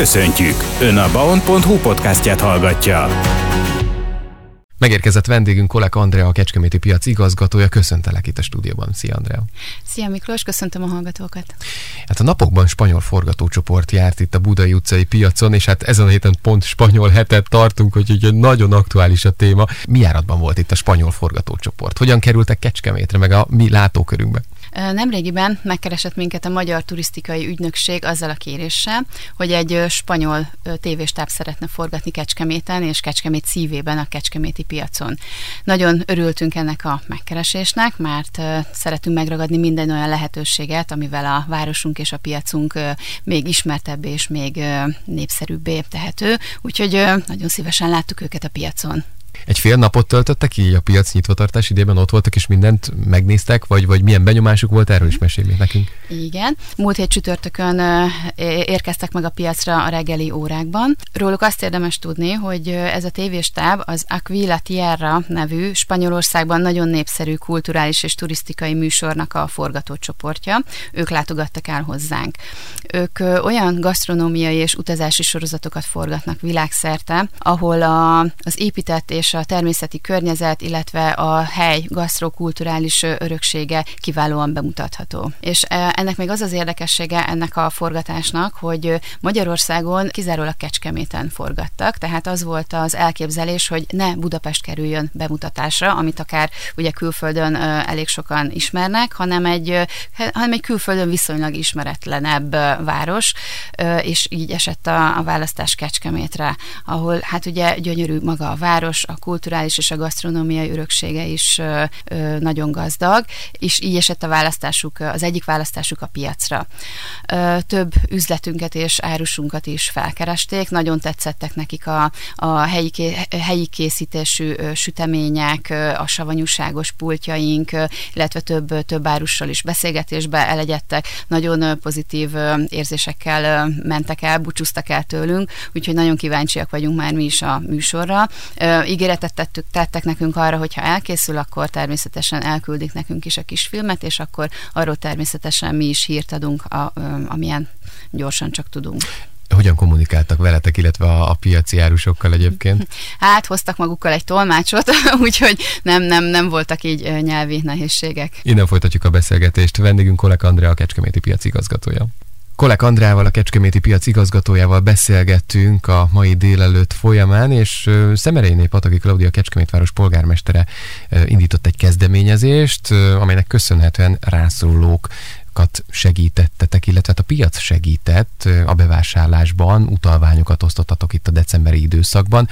Köszöntjük! Ön a baon.hu podcastját hallgatja. Megérkezett vendégünk Kolek Andrea, a Kecskeméti piac igazgatója. Köszöntelek itt a stúdióban. Szia, Andrea! Szia Miklós, köszöntöm a hallgatókat! Hát a napokban spanyol forgatócsoport járt itt a Budai utcai piacon, és hát ezen a héten pont spanyol hetet tartunk, úgyhogy nagyon aktuális a téma. Mi járatban volt itt a spanyol forgatócsoport? Hogyan kerültek Kecskemétre, meg a mi látókörünkbe? Nemrégiben megkeresett minket a Magyar Turisztikai Ügynökség azzal a kéréssel, hogy egy spanyol tévéstáb szeretne forgatni Kecskeméten és Kecskemét szívében a Kecskeméti piacon. Nagyon örültünk ennek a megkeresésnek, mert szeretünk megragadni minden olyan lehetőséget, amivel a városunk és a piacunk még ismertebb és még népszerűbbé tehető, úgyhogy nagyon szívesen láttuk őket a piacon. Egy fél napot töltöttek így a piac nyitvatartás idében, ott voltak és mindent megnéztek, vagy, vagy milyen benyomásuk volt, erről is mesélj nekünk. Igen, múlt hét csütörtökön érkeztek meg a piacra a reggeli órákban. Róluk azt érdemes tudni, hogy ez a tévéstáb az Aquila Tierra nevű Spanyolországban nagyon népszerű kulturális és turisztikai műsornak a forgatócsoportja. Ők látogattak el hozzánk. Ők olyan gasztronómiai és utazási sorozatokat forgatnak világszerte, ahol a, az épített és a természeti környezet, illetve a hely gasztrokulturális öröksége kiválóan bemutatható. És ennek még az az érdekessége ennek a forgatásnak, hogy Magyarországon kizárólag Kecskeméten forgattak, tehát az volt az elképzelés, hogy ne Budapest kerüljön bemutatásra, amit akár ugye külföldön elég sokan ismernek, hanem egy, hanem egy külföldön viszonylag ismeretlenebb város, és így esett a, a választás Kecskemétre, ahol hát ugye gyönyörű maga a város, a kulturális és a gasztronómiai öröksége is nagyon gazdag, és így esett a választásuk, az egyik választásuk a piacra. Több üzletünket és árusunkat is felkeresték, nagyon tetszettek nekik a, a helyi, helyi készítésű sütemények, a savanyúságos pultjaink, illetve több, több árussal is beszélgetésbe elegyedtek, nagyon pozitív érzésekkel mentek el, búcsúztak el tőlünk, úgyhogy nagyon kíváncsiak vagyunk már mi is a műsorra ígéretet tettük, tettek nekünk arra, hogy ha elkészül, akkor természetesen elküldik nekünk is a kisfilmet, és akkor arról természetesen mi is hírt adunk, a, amilyen gyorsan csak tudunk. Hogyan kommunikáltak veletek, illetve a, a piaci árusokkal egyébként? Hát hoztak magukkal egy tolmácsot, úgyhogy nem, nem, nem voltak így nyelvi nehézségek. Innen folytatjuk a beszélgetést. Vendégünk Kolek Andrea, a Kecskeméti piaci igazgatója. Kolek Andrával, a Kecskeméti piac igazgatójával beszélgettünk a mai délelőtt folyamán, és Szemerényné Pataki Klaudia Kecskemétváros polgármestere indított egy kezdeményezést, amelynek köszönhetően rászólók segítettetek, illetve hát a piac segített a bevásárlásban, utalványokat osztottatok itt a decemberi időszakban.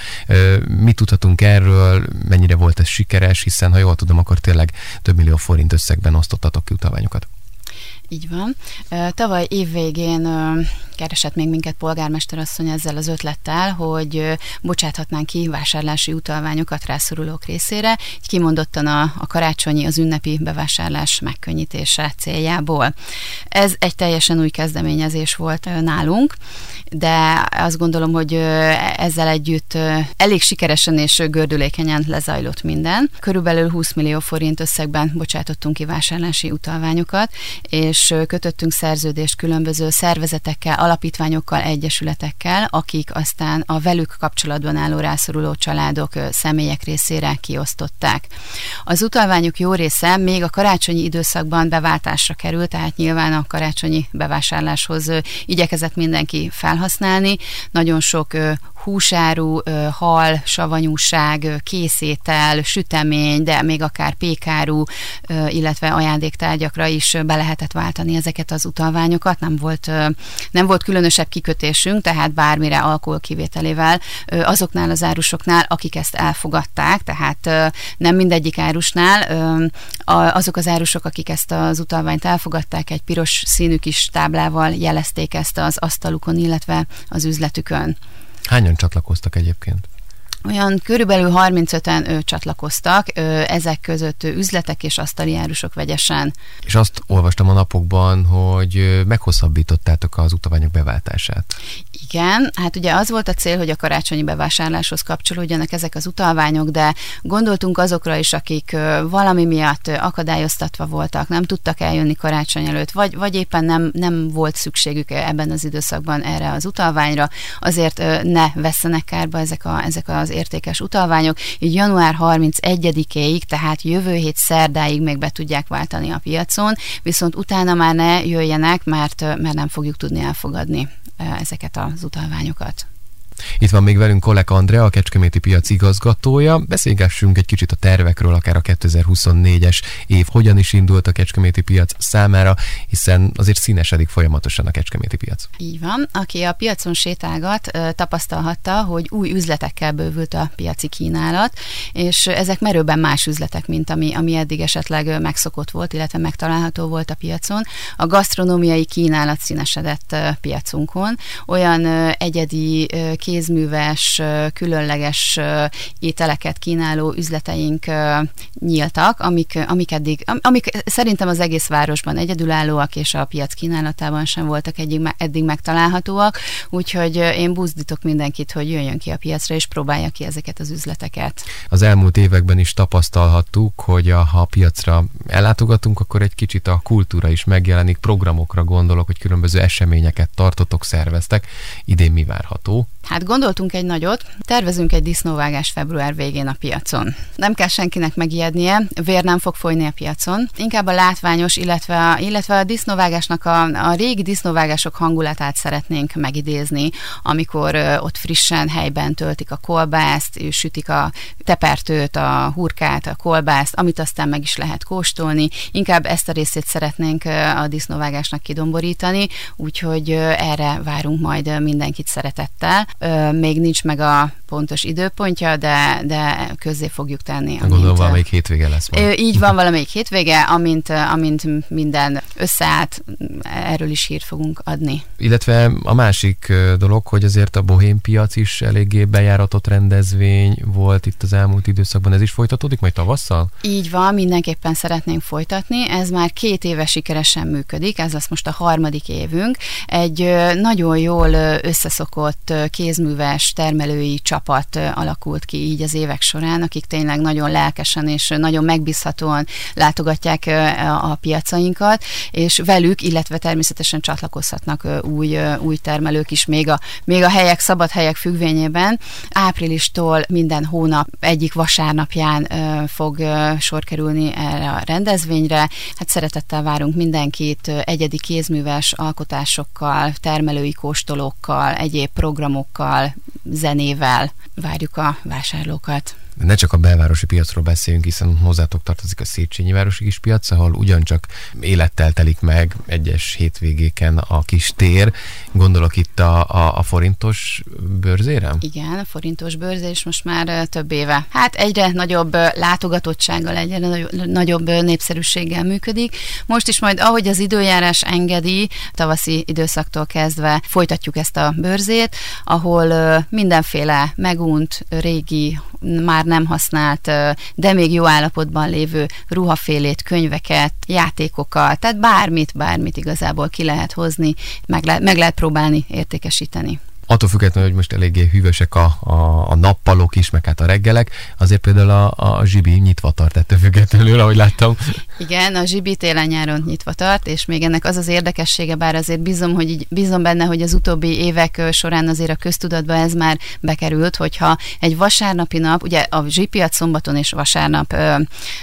Mit tudhatunk erről, mennyire volt ez sikeres, hiszen ha jól tudom, akkor tényleg több millió forint összegben osztottatok ki utalványokat. Így van. Tavaly évvégén keresett még minket polgármester asszony ezzel az ötlettel, hogy bocsáthatnánk ki vásárlási utalványokat rászorulók részére, így kimondottan a, a karácsonyi, az ünnepi bevásárlás megkönnyítése céljából. Ez egy teljesen új kezdeményezés volt nálunk, de azt gondolom, hogy ezzel együtt elég sikeresen és gördülékenyen lezajlott minden. Körülbelül 20 millió forint összegben bocsátottunk ki vásárlási utalványokat, és kötöttünk szerződést különböző szervezetekkel, alapítványokkal, egyesületekkel, akik aztán a velük kapcsolatban álló rászoruló családok, személyek részére kiosztották. Az utalványok jó része még a karácsonyi időszakban beváltásra került, tehát nyilván a karácsonyi bevásárláshoz igyekezett mindenki felhasználni. Nagyon sok húsáru, hal, savanyúság, készétel, sütemény, de még akár pékáru, illetve ajándéktárgyakra is be lehetett váltani ezeket az utalványokat. Nem volt, nem volt különösebb kikötésünk, tehát bármire alkohol kivételével azoknál az árusoknál, akik ezt elfogadták, tehát nem mindegyik árusnál, azok az árusok, akik ezt az utalványt elfogadták, egy piros színű kis táblával jelezték ezt az asztalukon, illetve az üzletükön. Hányan csatlakoztak egyébként? Olyan körülbelül 35-en csatlakoztak, ezek között üzletek és asztali árusok vegyesen. És azt olvastam a napokban, hogy meghosszabbítottátok az utalványok beváltását. Igen, hát ugye az volt a cél, hogy a karácsonyi bevásárláshoz kapcsolódjanak ezek az utalványok, de gondoltunk azokra is, akik valami miatt akadályoztatva voltak, nem tudtak eljönni karácsony előtt, vagy, vagy éppen nem, nem volt szükségük ebben az időszakban erre az utalványra, azért ne vesszenek kárba ezek, a, ezek az értékes utalványok, így január 31-ig, tehát jövő hét szerdáig még be tudják váltani a piacon, viszont utána már ne jöjjenek, mert, mert nem fogjuk tudni elfogadni ezeket az utalványokat. Itt van még velünk Kolek Andrea, a Kecskeméti piac igazgatója. Beszélgessünk egy kicsit a tervekről, akár a 2024-es év hogyan is indult a Kecskeméti piac számára, hiszen azért színesedik folyamatosan a Kecskeméti piac. Így van. Aki a piacon sétálgat, tapasztalhatta, hogy új üzletekkel bővült a piaci kínálat, és ezek merőben más üzletek, mint ami, ami eddig esetleg megszokott volt, illetve megtalálható volt a piacon. A gasztronómiai kínálat színesedett piacunkon. Olyan egyedi kézműves, különleges ételeket kínáló üzleteink nyíltak, amik, amik eddig, amik szerintem az egész városban egyedülállóak, és a piac kínálatában sem voltak eddig, eddig megtalálhatóak, úgyhogy én buzdítok mindenkit, hogy jöjjön ki a piacra, és próbálja ki ezeket az üzleteket. Az elmúlt években is tapasztalhattuk, hogy a, ha a piacra ellátogatunk, akkor egy kicsit a kultúra is megjelenik, programokra gondolok, hogy különböző eseményeket tartotok, szerveztek. Idén mi várható? Hát gondoltunk egy nagyot, tervezünk egy disznóvágás február végén a piacon. Nem kell senkinek megijednie, vér nem fog folyni a piacon. Inkább a látványos, illetve a, illetve a disznóvágásnak a, a régi disznóvágások hangulatát szeretnénk megidézni, amikor ott frissen helyben töltik a kolbászt, sütik a tepertőt, a hurkát, a kolbászt, amit aztán meg is lehet kóstolni. Inkább ezt a részét szeretnénk a disznóvágásnak kidomborítani, úgyhogy erre várunk majd mindenkit szeretettel még nincs meg a pontos időpontja, de, de közzé fogjuk tenni. Amint, Gondolom valamelyik hétvége lesz majd. Így van, valamelyik hétvége, amint, amint minden összeállt, erről is hírt fogunk adni. Illetve a másik dolog, hogy azért a bohém piac is eléggé bejáratott rendezvény volt itt az elmúlt időszakban. Ez is folytatódik majd tavasszal? Így van, mindenképpen szeretnénk folytatni. Ez már két éve sikeresen működik, ez lesz most a harmadik évünk. Egy nagyon jól összeszokott kézműves termelői csapat alakult ki így az évek során, akik tényleg nagyon lelkesen és nagyon megbízhatóan látogatják a piacainkat, és velük, illetve természetesen csatlakozhatnak új, új termelők is, még a, még a helyek, szabad helyek függvényében. Áprilistól minden hónap egyik vasárnapján fog sor kerülni erre a rendezvényre. Hát szeretettel várunk mindenkit egyedi kézműves alkotásokkal, termelői kóstolókkal, egyéb programok zenével várjuk a vásárlókat ne csak a belvárosi piacról beszéljünk, hiszen hozzátok tartozik a Széchenyi városi kis piac, ahol ugyancsak élettel telik meg egyes hétvégéken a kis tér. Gondolok itt a, a, a forintos bőrzére? Igen, a forintos bőrzé is most már több éve. Hát egyre nagyobb látogatottsággal, egyre nagyobb népszerűséggel működik. Most is majd, ahogy az időjárás engedi, tavaszi időszaktól kezdve folytatjuk ezt a bőrzét, ahol mindenféle megunt, régi, már nem használt, de még jó állapotban lévő ruhafélét, könyveket, játékokat, tehát bármit, bármit igazából ki lehet hozni, meg, le, meg lehet próbálni értékesíteni attól függetlenül, hogy most eléggé hűvösek a, a, a nappalok is, meg hát a reggelek, azért például a, a zsibi nyitva tart ettől függetlenül, ahogy láttam. Igen, a zsibi télen-nyáron nyitva tart, és még ennek az az érdekessége, bár azért bízom, hogy így, bízom benne, hogy az utóbbi évek során azért a köztudatba ez már bekerült, hogyha egy vasárnapi nap, ugye a zsipiac szombaton és vasárnap ö,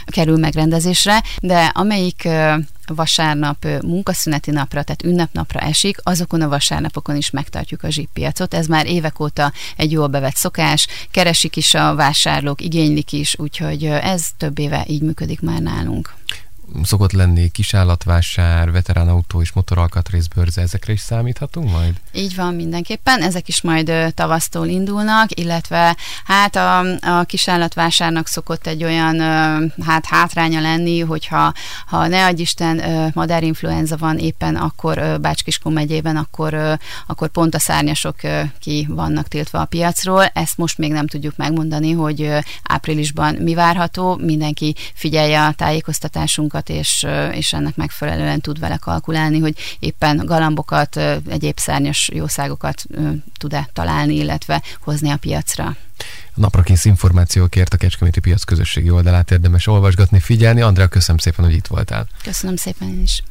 kerül megrendezésre, de amelyik ö, vasárnap munkaszüneti napra, tehát ünnepnapra esik, azokon a vasárnapokon is megtartjuk a zsippiacot. Ez már évek óta egy jól bevett szokás, keresik is a vásárlók, igénylik is, úgyhogy ez több éve így működik már nálunk. Szokott lenni kisállatvásár, veteránautó és motoralkatrészbörze, ezekre is számíthatunk majd? Így van, mindenképpen. Ezek is majd tavasztól indulnak, illetve hát a, a kisállatvásárnak szokott egy olyan hát hátránya lenni, hogyha ha ne adj Isten madárinfluenza van éppen akkor Bácskiskó megyében, akkor, akkor pont a szárnyasok ki vannak tiltva a piacról. Ezt most még nem tudjuk megmondani, hogy áprilisban mi várható. Mindenki figyelje a tájékoztatásunkat, és, és ennek megfelelően tud vele kalkulálni, hogy éppen galambokat, egyéb szárnyas jószágokat tud-e találni, illetve hozni a piacra. Naprakész információkért a Kecskeméti Piac közösségi oldalát érdemes olvasgatni, figyelni. Andrea, köszönöm szépen, hogy itt voltál. Köszönöm szépen én is.